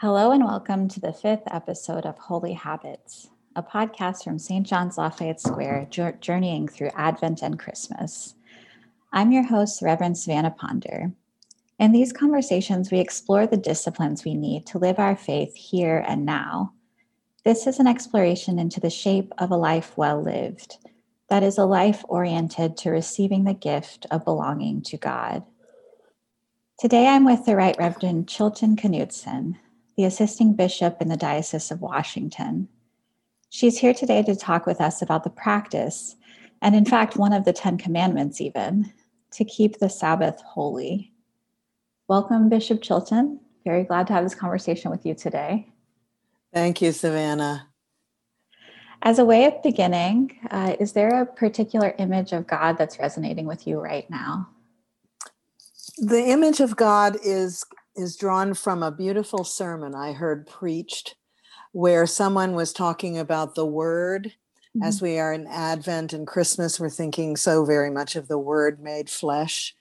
Hello, and welcome to the fifth episode of Holy Habits, a podcast from St. John's Lafayette Square, journeying through Advent and Christmas. I'm your host, Reverend Savannah Ponder. In these conversations, we explore the disciplines we need to live our faith here and now. This is an exploration into the shape of a life well lived, that is, a life oriented to receiving the gift of belonging to God. Today, I'm with the Right Reverend Chilton Knudsen, the assisting bishop in the Diocese of Washington. She's here today to talk with us about the practice, and in fact, one of the Ten Commandments, even, to keep the Sabbath holy. Welcome, Bishop Chilton. Very glad to have this conversation with you today. Thank you, Savannah. As a way of beginning, uh, is there a particular image of God that's resonating with you right now? The image of God is is drawn from a beautiful sermon I heard preached where someone was talking about the word. Mm-hmm. As we are in Advent and Christmas, we're thinking so very much of the word made flesh.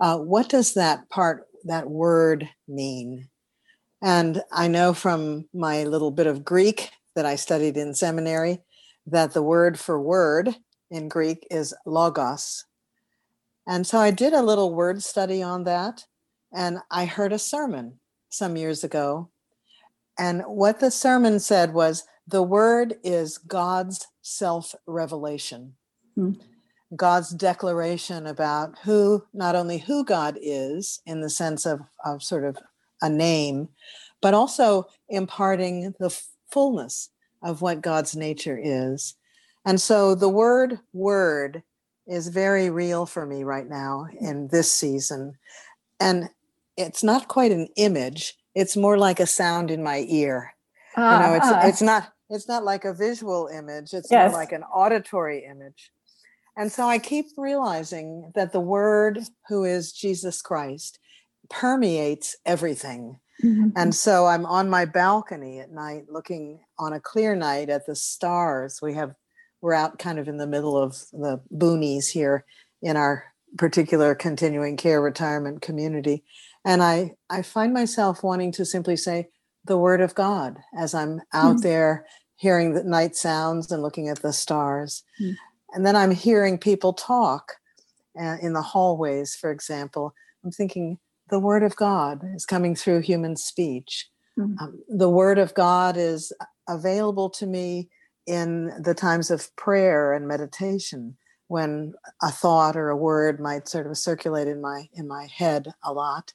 Uh, what does that part, that word mean? And I know from my little bit of Greek that I studied in seminary that the word for word in Greek is logos. And so I did a little word study on that. And I heard a sermon some years ago. And what the sermon said was the word is God's self revelation, hmm. God's declaration about who, not only who God is in the sense of, of sort of a name, but also imparting the fullness of what God's nature is. And so the word word is very real for me right now in this season. And it's not quite an image it's more like a sound in my ear you know it's uh. it's not it's not like a visual image it's yes. more like an auditory image and so i keep realizing that the word who is jesus christ permeates everything mm-hmm. and so i'm on my balcony at night looking on a clear night at the stars we have we're out kind of in the middle of the boonies here in our particular continuing care retirement community and i i find myself wanting to simply say the word of god as i'm out mm there hearing the night sounds and looking at the stars. Mm and then i'm hearing people talk uh, in the hallways for example. I'm thinking the word of god is coming through human speech. Mm um, the word of god is available to me in the times of prayer and meditation when a thought or a word might sort of circulate in my in my head a lot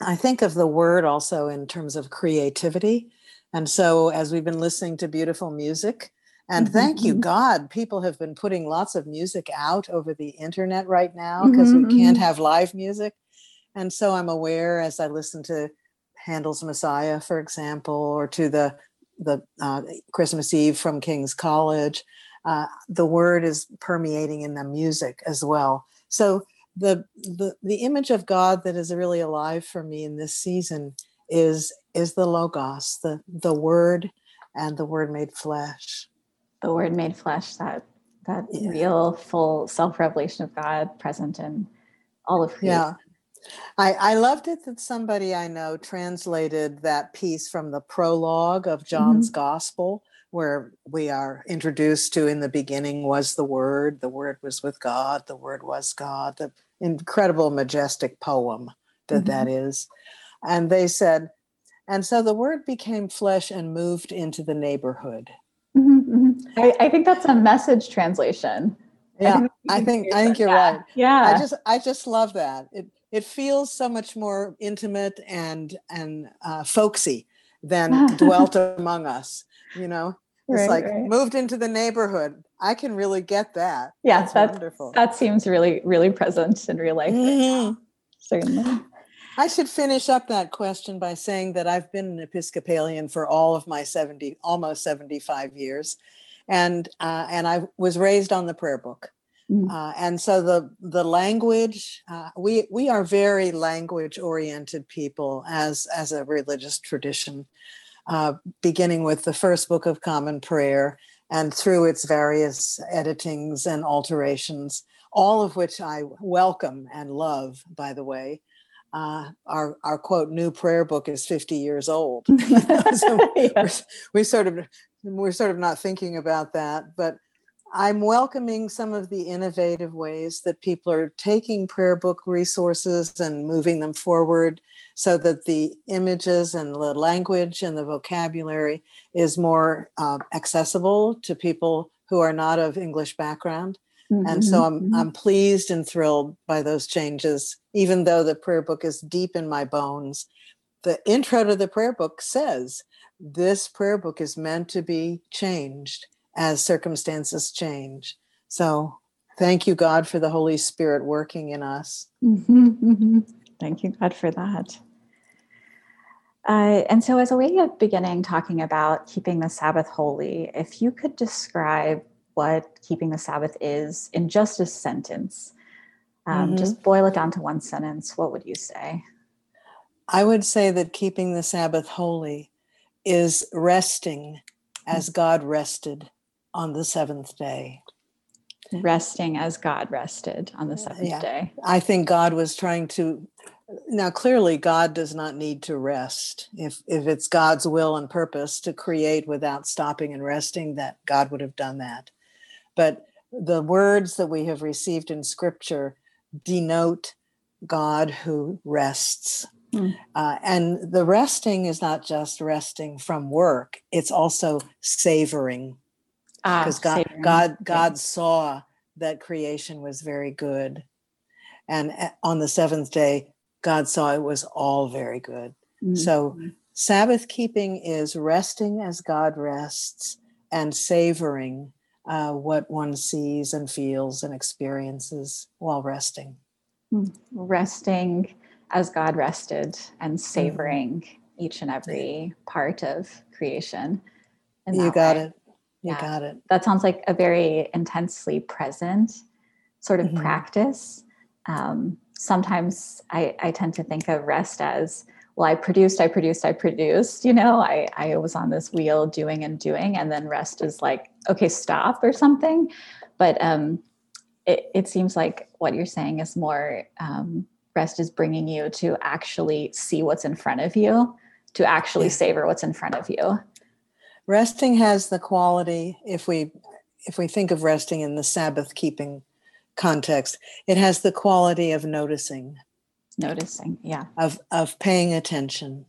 I think of the word also in terms of creativity. And so, as we've been listening to beautiful music, and mm-hmm. thank you, mm-hmm. God, people have been putting lots of music out over the internet right now because mm-hmm. we can't mm-hmm. have live music. And so, I'm aware as I listen to Handel's Messiah, for example, or to the the uh, Christmas Eve from King's College, uh, the word is permeating in the music as well. So the, the the image of God that is really alive for me in this season is is the logos, the the word and the word made flesh. The word made flesh, that that yeah. real full self-revelation of God present in all of creation. Yeah. I, I loved it that somebody I know translated that piece from the prologue of John's mm-hmm. gospel, where we are introduced to in the beginning was the word, the word was with God, the word was God, the incredible, majestic poem that, mm-hmm. that is. And they said, and so the word became flesh and moved into the neighborhood. Mm-hmm, mm-hmm. I, I, think that's a message translation. Yeah, I think I think, you're that. right. Yeah, I just I just love that. It it feels so much more intimate and and uh, folksy than dwelt among us. You know, it's right, like right. moved into the neighborhood. I can really get that. Yeah, that's, wonderful. That seems really, really present in real life. Mm-hmm. Right Certainly. I should finish up that question by saying that I've been an Episcopalian for all of my 70, almost 75 years. And uh, and I was raised on the prayer book. Mm. Uh, and so the the language uh, we we are very language oriented people as as a religious tradition uh, beginning with the first book of Common Prayer and through its various editings and alterations, all of which I welcome and love, by the way. uh, our our quote new prayer book is 50 years old. so Yeah. we're, we sort of we're sort of not thinking about that, but I'm welcoming some of the innovative ways that people are taking prayer book resources and moving them forward so that the images and the language and the vocabulary is more uh, accessible to people who are not of English background. And so I'm, Mhm, I'm pleased and thrilled by those changes, even though the prayer book is deep in my bones. The intro to the prayer book says this prayer book is meant to be changed as circumstances change. So thank you, God, for the Holy Spirit working in us. mhm, mhm. Thank you, God, for that. Uh, and so, as a way of beginning talking about keeping the Sabbath holy, if you could describe what keeping the Sabbath is in just a sentence, um, Mhm. just boil it down to one sentence, what would you say? I would say that keeping the Sabbath holy is resting as God rested on the seventh day. Resting as God rested on the seventh yeah. day. I think God was trying to now clearly God does not need to rest. If if it's God's will and purpose to create without stopping and resting, that God would have done that. But the words that we have received in scripture denote God who rests. Hmm. Uh, and the resting is not just resting from work, it's also savoring Ah, because God. God, God saw that creation was very good, and on the seventh day, God saw it was all very good. Mhm. So Sabbath keeping is resting as God rests and savoring uh, what one sees and feels and experiences while resting. resting as God rested and savoring each and every part of creation. You got way. it. You Yeah. got it. That sounds like a very intensely present sort of Mhm. practice. Um, sometimes I, I tend to think of rest as well, I produced, I produced, I produced, you know, I, I was on this wheel doing and doing, and then rest is like, okay, stop or something. But um, it, it seems like what you're saying is more um, rest is bringing you to actually see what's in front of you, to actually savor what's in front of you. Resting has the quality, if we if we think of resting in the Sabbath keeping context, it has the quality of noticing, Noticing, yeah. of of paying attention.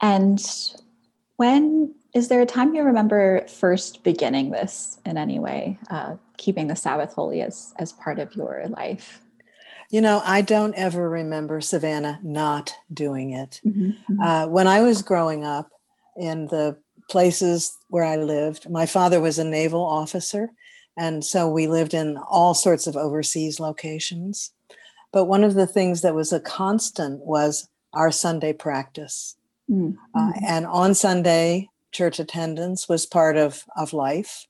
And when is there a time you remember first beginning this in any way, uh, keeping the Sabbath holy as as part of your life? You know, I don't ever remember Savannah not doing it. Mhm, mhm. Uh, when I was growing up in the places where I lived, my father was a naval officer. And so we lived in all sorts of overseas locations. But one of the things that was a constant was our Sunday practice. Mm, Uh, mhm. and on Sunday, church attendance was part of, of life.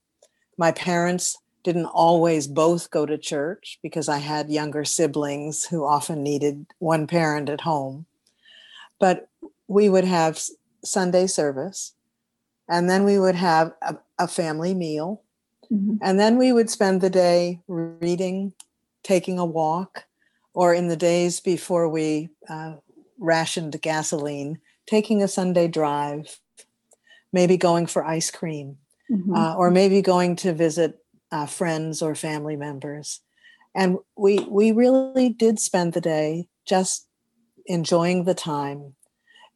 My parents didn't always both go to church because I had younger siblings who often needed one parent at home. But we would have Sunday service, and then we would have a, a family meal, Mhm. and then we would spend the day reading, taking a walk, or in the days before we uh, rationed gasoline, taking a Sunday drive, maybe going for ice cream, Mhm. uh, or maybe going to visit uh, friends or family members. And we we really did spend the day just enjoying the time.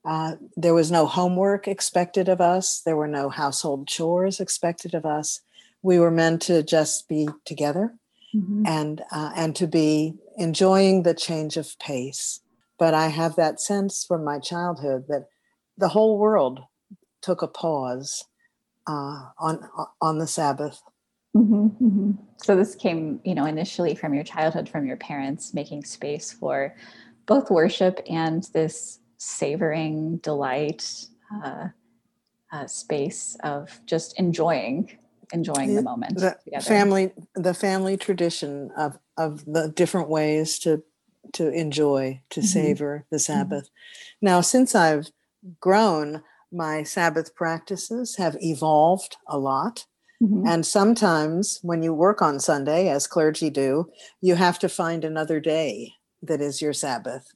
Uh, there was no homework expected of us. There were no household chores expected of us. We were meant to just be together Mhm. and uh, and to be enjoying the change of pace. But I have that sense from my childhood that the whole world took a pause uh, on on the Sabbath. Mhm, mhm. So this came, you know, initially from your childhood, from your parents, making space for both worship and this savoring delight uh, uh, space of just enjoying, enjoying the moment The together. family the family tradition of of the different ways to to enjoy to Mhm. savor the Sabbath. Now, since I've grown, my Sabbath practices have evolved a lot. Mm-hmm. And sometimes when you work on Sunday, as clergy do, you have to find another day that is your Sabbath.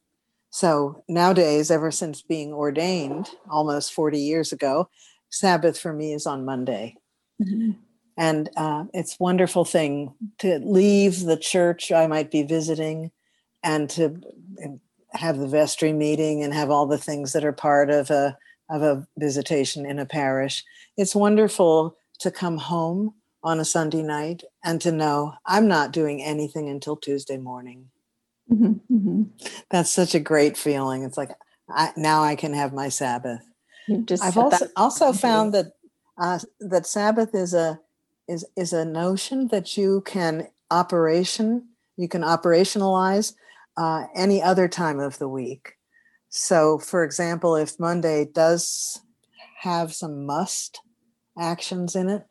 So nowadays, ever since being ordained almost 40 years ago, Sabbath for me is on Monday. Mm-hmm. And uh, it's wonderful thing to leave the church I might be visiting and to have the vestry meeting and have all the things that are part of a of a visitation in a parish. It's wonderful to come home on a Sunday night and to know I'm not doing anything until Tuesday morning. Mm-hmm, mm-hmm. That's such a great feeling. It's like I, now I can have my Sabbath. I've also also found that uh, that Sabbath is a is is a notion that you can operation you can operationalize uh, any other time of the week. So, for example, if Monday does have some must actions in it,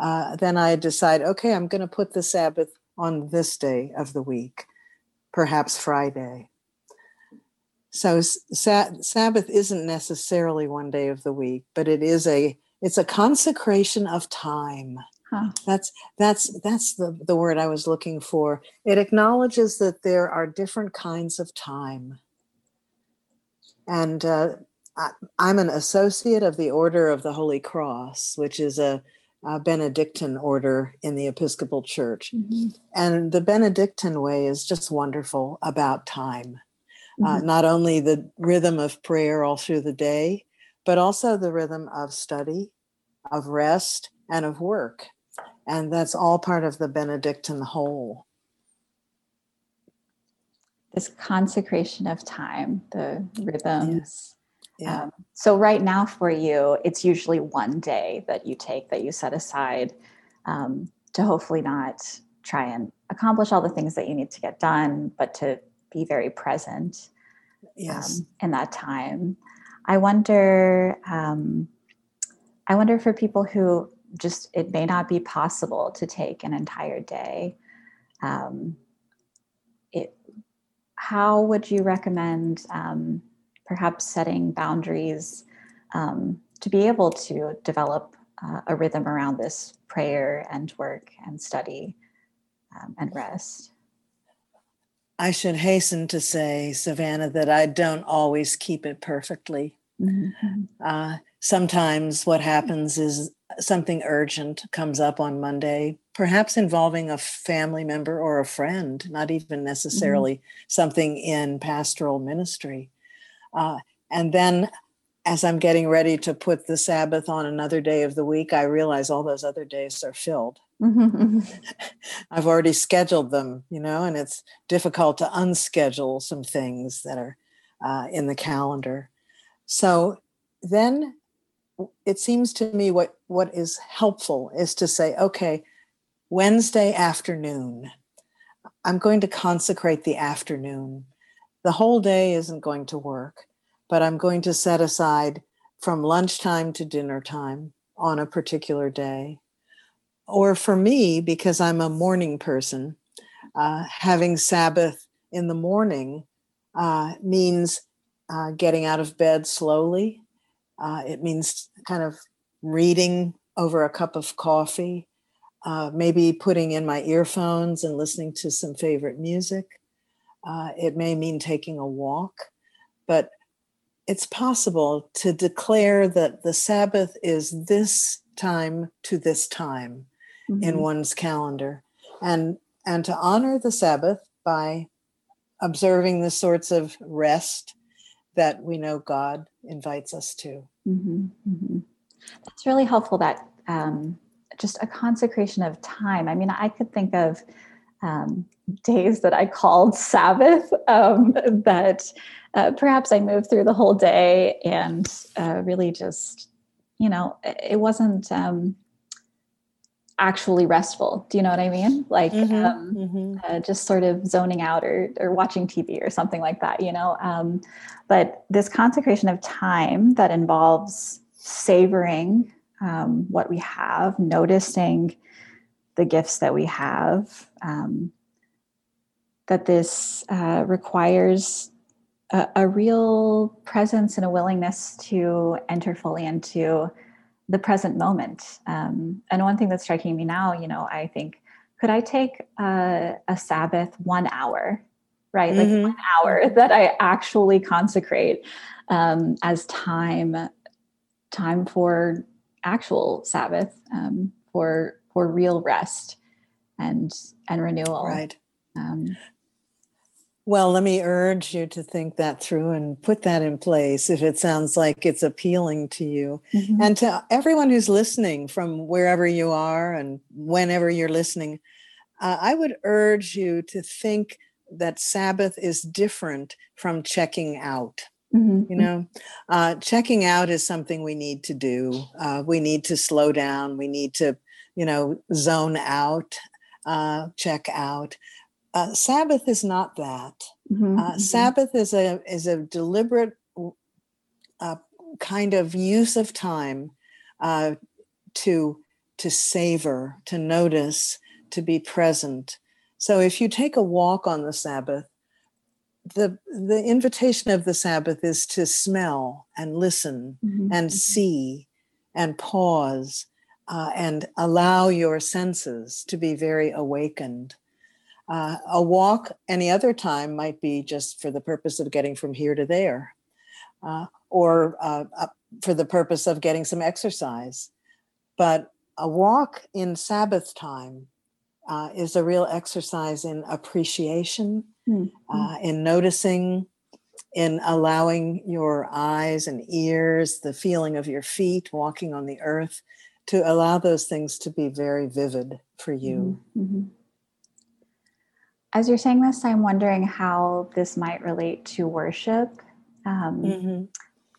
uh, then I decide, okay, I'm going to put the Sabbath on this day of the week, perhaps Friday. So sa- Sabbath isn't necessarily one day of the week, but it is a it's a consecration of time. Huh. That's that's that's the, the word I was looking for. It acknowledges that there are different kinds of time. And uh, I, am an associate of the Order of the Holy Cross, which is a, a Benedictine order in the Episcopal Church. Mm-hmm. And the Benedictine way is just wonderful about time. Uh, mm-hmm. Uh, not only the rhythm of prayer all through the day, but also the rhythm of study, of rest, and of work. And that's all part of the Benedictine whole. This consecration of time, the rhythms. Yeah. Um, so, right now for you, it's usually one day that you take, that you set aside um, to hopefully not try and accomplish all the things that you need to get done, but to be very present yes. um, in that time. I wonder, um, I wonder for people who just it may not be possible to take an entire day. Um, it, how would you recommend um, perhaps setting boundaries um, to be able to develop uh, a rhythm around this prayer and work and study um, and rest? I should hasten to say, Savannah, that I don't always keep it perfectly. Mm-hmm. Uh, sometimes what happens is something urgent comes up on Monday, perhaps involving a family member or a friend, not even mm-hmm. necessarily mm-hmm. something in pastoral ministry. Uh, and then as I'm getting ready to put the Sabbath on another day of the week, I realize all those other days are filled. Mm-hmm. I've already scheduled them, you know, and it's difficult to unschedule some things that are uh, in the calendar. So then it seems to me what, what is helpful is to say, okay, Wednesday afternoon, I'm going to consecrate the afternoon. The whole day isn't going to work, but I'm going to set aside from lunchtime to dinner time on a particular day or for me, because I'm a morning person, uh, having Sabbath in the morning uh, means uh, getting out of bed slowly. Uh, it means kind of reading over a cup of coffee, uh, maybe putting in my earphones and listening to some favorite music. Uh, it may mean taking a walk, but it's possible to declare that the Sabbath is this time to this time mm-hmm. in one's calendar and and to honor the sabbath by observing the sorts of rest that we know god invites us to mm-hmm. Mm-hmm. that's really helpful that um, just a consecration of time i mean i could think of um, days that i called sabbath um, that uh, perhaps i moved through the whole day and uh, really just you know it wasn't um, actually restful. Do you know what I mean? Like mm-hmm, um, mm-hmm. Uh, just sort of zoning out or, or watching TV or something like that, you know? Um, but this consecration of time that involves savoring um, what we have, noticing the gifts that we have, um, that this uh, requires a, a real presence and a willingness to enter fully into the present moment. Um, and one thing that's striking me now, you know, I think, could I take a, a Sabbath one hour, right? Like mm-hmm. one hour that I actually consecrate um, as time, time for actual Sabbath, um, for for real rest and and renewal. Right. Um, well, let me urge you to think that through and put that in place if it sounds like it's appealing to you. Mm-hmm. And to everyone who's listening from wherever you are and whenever you're listening, uh, I would urge you to think that Sabbath is different from checking out. Mm-hmm. You know, uh, checking out is something we need to do. Uh, we need to slow down. We need to, you know, zone out, uh, check out. Uh, Sabbath is not that. Mm-hmm, uh, mm-hmm. Sabbath is a is a deliberate uh, kind of use of time uh, to to savor, to notice, to be present. So if you take a walk on the Sabbath, the the invitation of the Sabbath is to smell and listen mm-hmm. and mm-hmm. see and pause uh, and allow your senses to be very awakened. Uh, a walk any other time might be just for the purpose of getting from here to there, uh, or uh, for the purpose of getting some exercise. But a walk in Sabbath time uh, is a real exercise in appreciation, mm-hmm. in noticing, in allowing your eyes and ears, the feeling of your feet walking on the earth, to allow those things to be very vivid for you. Mm-hmm. mm-hmm. As you're saying this, I'm wondering how this might relate to worship. Um, mm-hmm.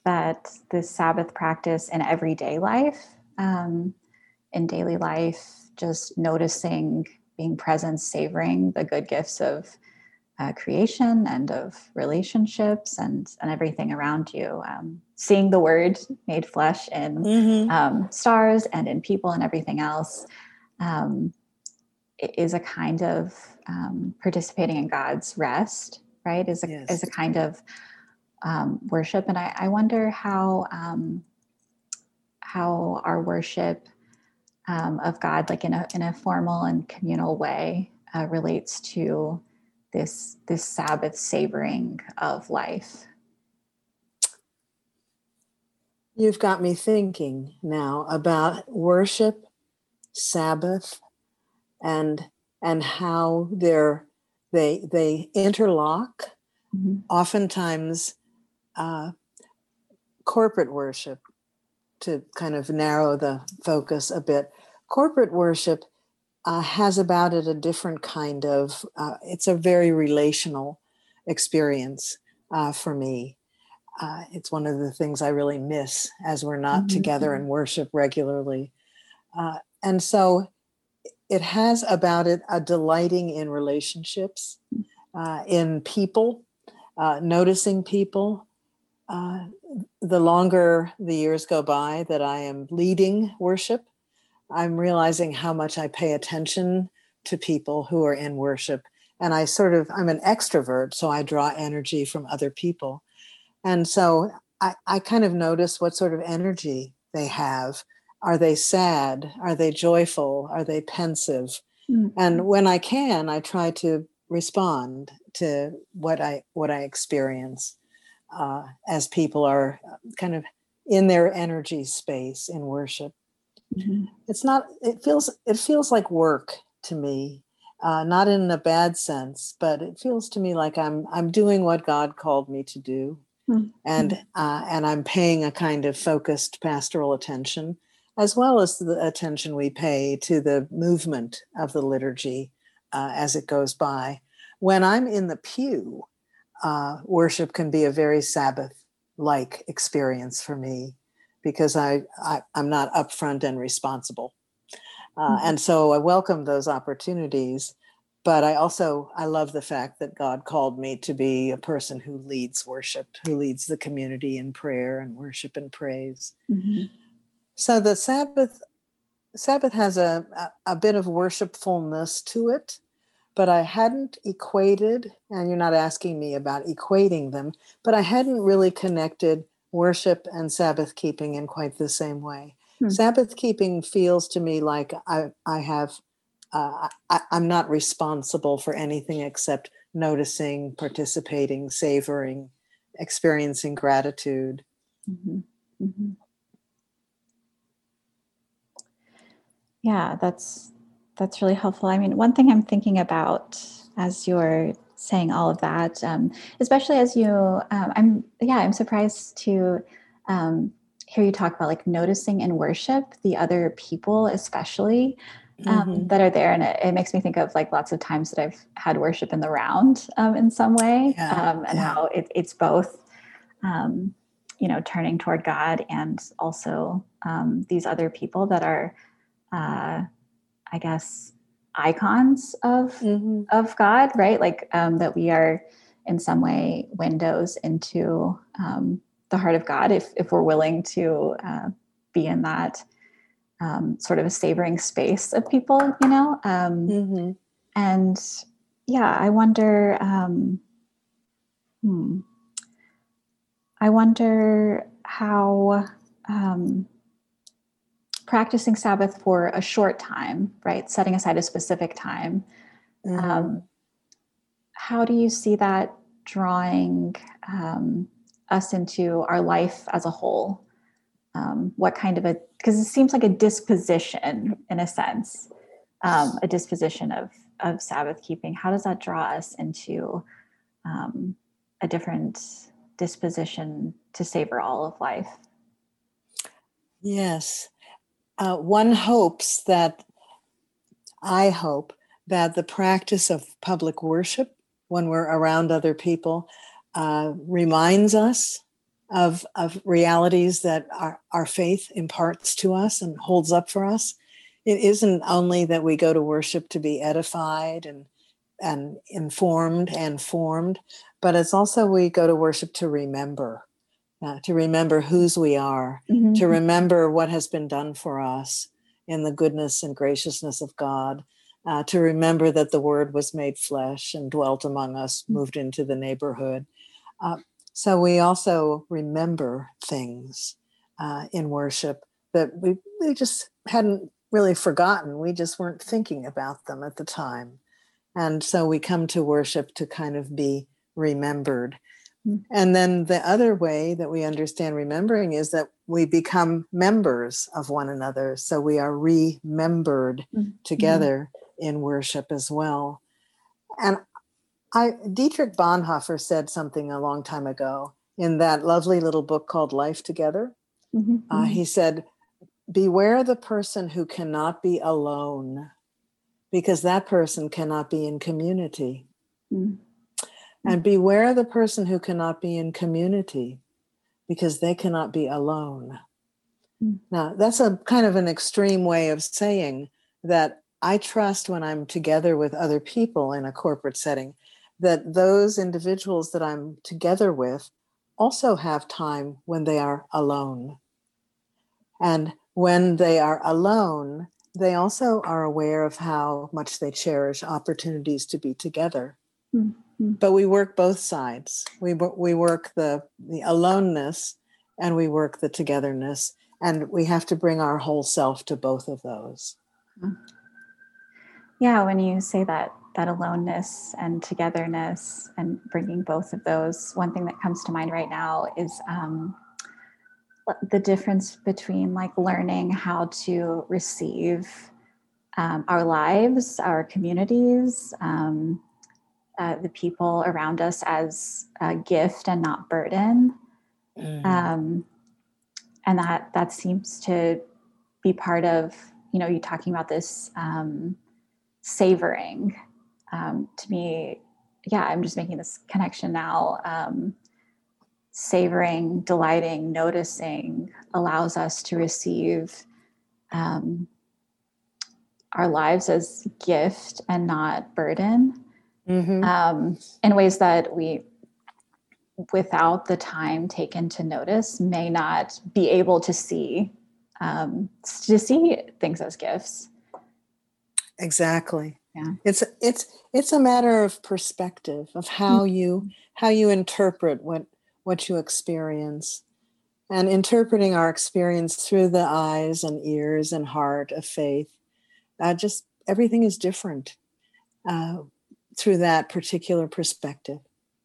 That this Sabbath practice in everyday life, um, in daily life, just noticing, being present, savoring the good gifts of uh, creation and of relationships and and everything around you. Um, seeing the Word made flesh in mm-hmm. um, stars and in people and everything else um, is a kind of um, participating in God's rest, right? Is a yes. is a kind of um, worship, and I, I wonder how um, how our worship um, of God, like in a in a formal and communal way, uh, relates to this this Sabbath savoring of life. You've got me thinking now about worship, Sabbath, and and how they're they they interlock. Mm-hmm. Oftentimes, uh, corporate worship, to kind of narrow the focus a bit, corporate worship uh, has about it a different kind of. Uh, it's a very relational experience uh, for me. Uh, it's one of the things I really miss as we're not mm-hmm. together and worship regularly. Uh, and so it has about it a delighting in relationships, uh, in people, uh, noticing people. Uh, the longer the years go by that I am leading worship, I'm realizing how much I pay attention to people who are in worship. And I sort of, I'm an extrovert, so I draw energy from other people. And so I, I kind of notice what sort of energy they have. Are they sad? Are they joyful? Are they pensive? Mm-hmm. And when I can, I try to respond to what I what I experience uh, as people are kind of in their energy space in worship. Mm-hmm. It's not. It feels. It feels like work to me, uh, not in a bad sense, but it feels to me like I'm I'm doing what God called me to do, Mm-hmm. And uh, and I'm paying a kind of focused pastoral attention, as well as the attention we pay to the movement of the liturgy uh, as it goes by. When I'm in the pew, uh, worship can be a very Sabbath-like experience for me because I, I am not upfront and responsible, uh, mm-hmm. and so I welcome those opportunities but i also i love the fact that god called me to be a person who leads worship who leads the community in prayer and worship and praise mm-hmm. so the sabbath sabbath has a, a, a bit of worshipfulness to it but i hadn't equated and you're not asking me about equating them but i hadn't really connected worship and sabbath keeping in quite the same way Hmm. Sabbath keeping feels to me like I, I have, uh, I, I'm not responsible for anything except noticing, participating, savoring, experiencing gratitude. Mm-hmm. Mm-hmm. Yeah, that's that's really helpful. I mean, one thing I'm thinking about as you're saying all of that, um, especially as you, um, I'm yeah, I'm surprised to um, hear you talk about like noticing and worship the other people, especially um, mm-hmm. that are there, and it, it, makes me think of like lots of times that I've had worship in the round um, in some way, yeah, um, and yeah. how it, it's both. you know, turning toward God and also these other people that are uh, I guess, icons of mm-hmm. of God, right? Like um, that we are in some way windows into um, the heart of God if if we're willing to uh, be in that um, sort of a savoring space of people, you know. Um, mm-hmm. And yeah, I wonder. Um, hmm, I wonder how um, practicing Sabbath for a short time, right? Setting aside a specific time. Mm-hmm. Um, how do you see that drawing um, us into our life as a whole? Um, what kind of a, because it seems like a disposition in a sense, um, a disposition of, of Sabbath keeping. How does that draw us into um, a different disposition to savor all of life? Yes uh, one hopes that, I hope, that the practice of public worship when we're around other people uh, reminds us of, of realities that our, our faith imparts to us and holds up for us. It isn't only that we go to worship to be edified and, and informed and formed, but it's also we go to worship to remember uh, to remember whose we are, mm-hmm. to remember what has been done for us in the goodness and graciousness of God, uh, to remember that the Word was made flesh and dwelt among us, mm. moved into the neighborhood. Uh, so we also remember things uh, in worship that we, we just hadn't really forgotten. We just weren't thinking about them at the time. And so we come to worship to kind of be remembered. And then the other way that we understand remembering is that we become members of one another. So we are remembered mm-hmm. together in worship as well. And I Dietrich Bonhoeffer said something a long time ago in that lovely little book called Life Together. Mm-hmm. Uh, he said, Beware the person who cannot be alone, because that person cannot be in community. Mm-hmm. And beware the person who cannot be in community because they cannot be alone. Mm. Now, that's a kind of an extreme way of saying that I trust when I'm together with other people in a corporate setting that those individuals that I'm together with also have time when they are alone. And when they are alone, they also are aware of how much they cherish opportunities to be together. Mm. But we work both sides we we work the the aloneness and we work the togetherness and we have to bring our whole self to both of those hmm. yeah when you say that that aloneness and togetherness and bringing both of those one thing that comes to mind right now is um, the difference between like learning how to receive um, our lives our communities um, uh, the people around us as a gift and not burden. Mm. Um, and that that seems to be part of you know you talking about this um, savoring um, to me yeah i'm just making this connection now um, savoring delighting noticing allows us to receive um, our lives as gift and not burden mm-hmm. um, in ways that we without the time taken to notice may not be able to see um, to see things as gifts exactly yeah it's it's it's a matter of perspective of how mm-hmm. you how you interpret what what you experience and interpreting our experience through the eyes and ears and heart of faith. Uh, just everything is different uh, through that particular perspective,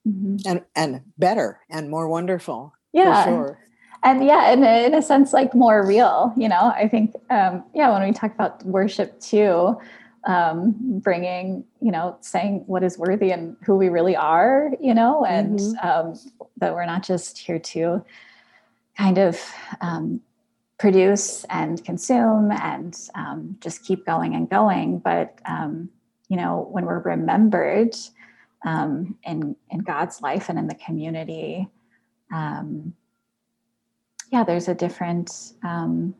Mhm. and and better and more wonderful. Yeah. for sure. and yeah in a, in a sense like more real you know i think um yeah when we talk about worship too um bringing you know saying what is worthy and who we really are you know and Mhm. um that we're not just here to kind of um produce and consume and um, just keep going and going but um you know when we're remembered um in in god's life and in the community um yeah, there's a different um,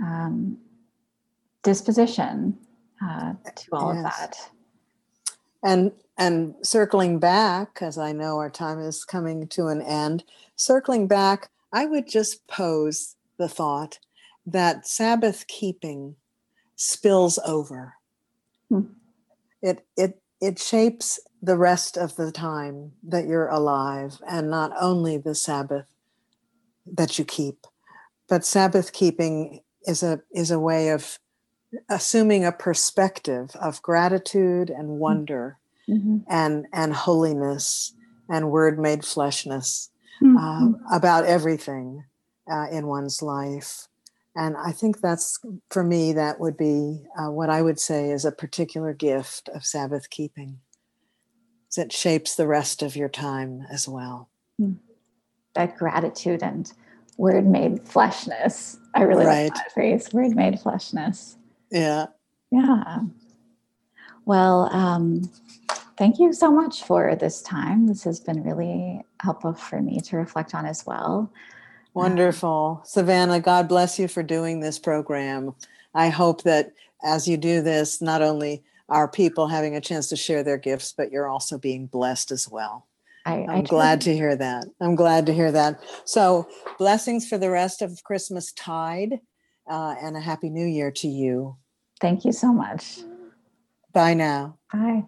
um, disposition uh, to all Yes. of that. And and circling back, as I know our time is coming to an end, circling back, I would just pose the thought that Sabbath keeping spills over. Hmm. It it it shapes the rest of the time that you're alive, and not only the Sabbath that you keep, but Sabbath keeping is a is a way of assuming a perspective of gratitude and wonder Mhm. and and holiness and word made fleshness Mhm. uh, about everything uh, in one's life and i think that's for me that would be uh, what i would say is a particular gift of sabbath keeping that shapes the rest of your time as well that gratitude and word made fleshness. I really Right. like that phrase, word made fleshness. yeah Yeah. Well, um, thank you so much for this time. This has been really helpful for me to reflect on as well. Wonderful. Savannah, God bless you for doing this program. I hope that as you do this, not only are people having a chance to share their gifts, but you're also being blessed as well. I, I'm glad to hear that. I'm glad to hear that. So, blessings for the rest of Christmas tide uh, and a happy new year to you. Thank you so much. Bye now. Bye.